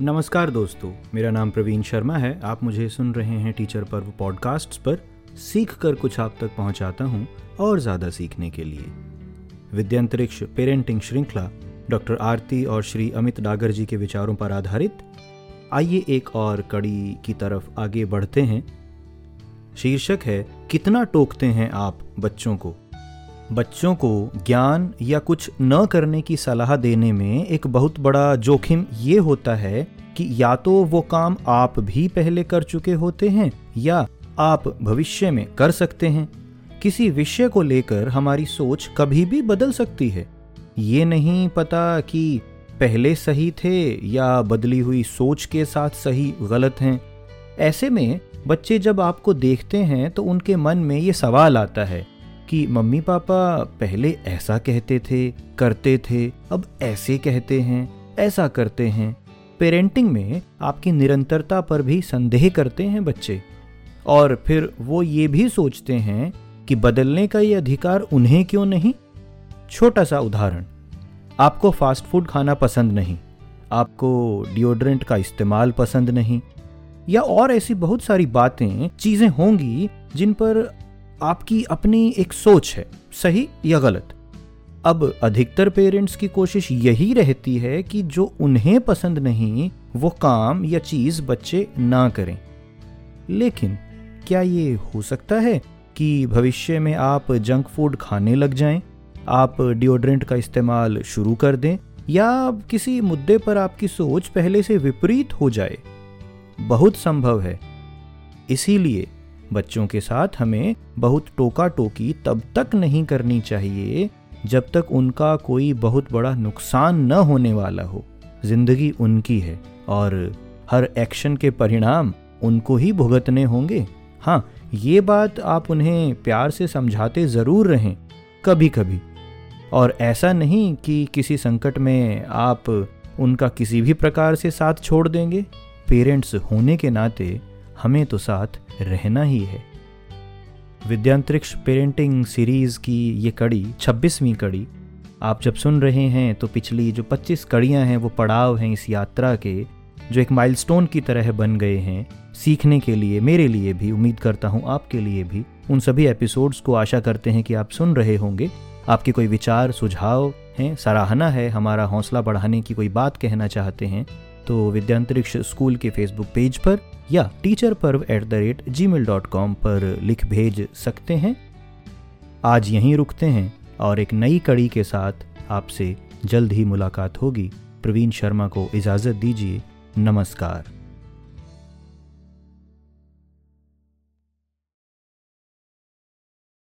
नमस्कार दोस्तों, मेरा नाम प्रवीण शर्मा है। आप मुझे सुन रहे हैं टीचर पर्व पॉडकास्ट पर। सीख कर कुछ आप तक पहुंचाता हूँ और ज़्यादा सीखने के लिए। विद्यांतरिक्ष, पेरेंटिंग श्रृंखला, डॉक्टर आरती और श्री अमित डागर जी के विचारों पर आधारित। आइए एक और कड़ी की तरफ़ आगे बढ़ते हैं। शीर्षक है, कितना टोकते हैं आप बच्चों को? बच्चों को ज्ञान या कुछ न करने की सलाह देने में एक बहुत बड़ा जोखिम ये होता है कि या तो वो काम आप भी पहले कर चुके होते हैं या आप भविष्य में कर सकते हैं। किसी विषय को लेकर हमारी सोच कभी भी बदल सकती है। ये नहीं पता कि पहले सही थे या बदली हुई सोच के साथ सही गलत हैं। ऐसे में बच्चे जब आपको देखते हैं तो उनके मन में ये सवाल आता है कि मम्मी पापा पहले ऐसा कहते थे, करते थे, अब ऐसे कहते हैं, ऐसा करते हैं। पेरेंटिंग में आपकी निरंतरता पर भी संदेह करते हैं बच्चे। और फिर वो ये भी सोचते हैं कि बदलने का ये अधिकार उन्हें क्यों नहीं? छोटा सा उदाहरण, आपको फास्ट फ़ूड खाना पसंद नहीं, आपको डिओड्रेंट का इस्तेमाल पसंद नहीं, या और ऐसी बहुत सारी बातें, चीज़ें होंगी जिन पर आपकी अपनी एक सोच है सही या गलत? अब अधिकतर पेरेंट्स की कोशिश यही रहती है कि जो उन्हें पसंद नहीं वो काम या चीज़ बच्चे ना करें। लेकिन क्या ये हो सकता है कि भविष्य में आप जंक फ़ूड खाने लग जाएँ, आप डिओड्रेंट का इस्तेमाल शुरू कर दें या किसी मुद्दे पर आपकी सोच पहले से विपरीत हो जाए? बहुत संभव है। इसीलिए बच्चों के साथ हमें बहुत टोका टोकी तब तक नहीं करनी चाहिए जब तक उनका कोई बहुत बड़ा नुकसान न होने वाला हो। ज़िंदगी उनकी है और हर एक्शन के परिणाम उनको ही भुगतने होंगे। हाँ ये बात आप उन्हें प्यार से समझाते ज़रूर रहें कभी कभी और ऐसा नहीं कि किसी संकट में आप उनका किसी भी प्रकार से साथ छोड़ देंगे। पेरेंट्स होने के नाते हमें तो साथ रहना ही है। विद्यांतरिक्ष पेरेंटिंग सीरीज़ की ये कड़ी 26वीं कड़ी, आप जब सुन रहे हैं तो पिछली जो 25 कड़ियाँ हैं, वो पड़ाव हैं इस यात्रा के, जो एक माइलस्टोन की तरह बन गए हैं, सीखने के लिए, मेरे लिए भी, उम्मीद करता हूँ आपके लिए भी। उन सभी एपिसोड्स को आशा करते हैं कि आप सुन रहे होंगे। आपके कोई विचार, सुझाव हैं, सराहना है हमारा हौसला बढ़ाने की कोई बात कहना चाहते हैं तो विद्यांतरिक्ष स्कूल के फेसबुक पेज पर या teacher Parv at the rate Gmail dot com पर लिख भेज सकते हैं। आज यहीं रुकते हैं और एक नई कड़ी के साथ आपसे जल्द ही मुलाकात होगी। प्रवीण शर्मा को इजाज़त दीजिए। नमस्कार।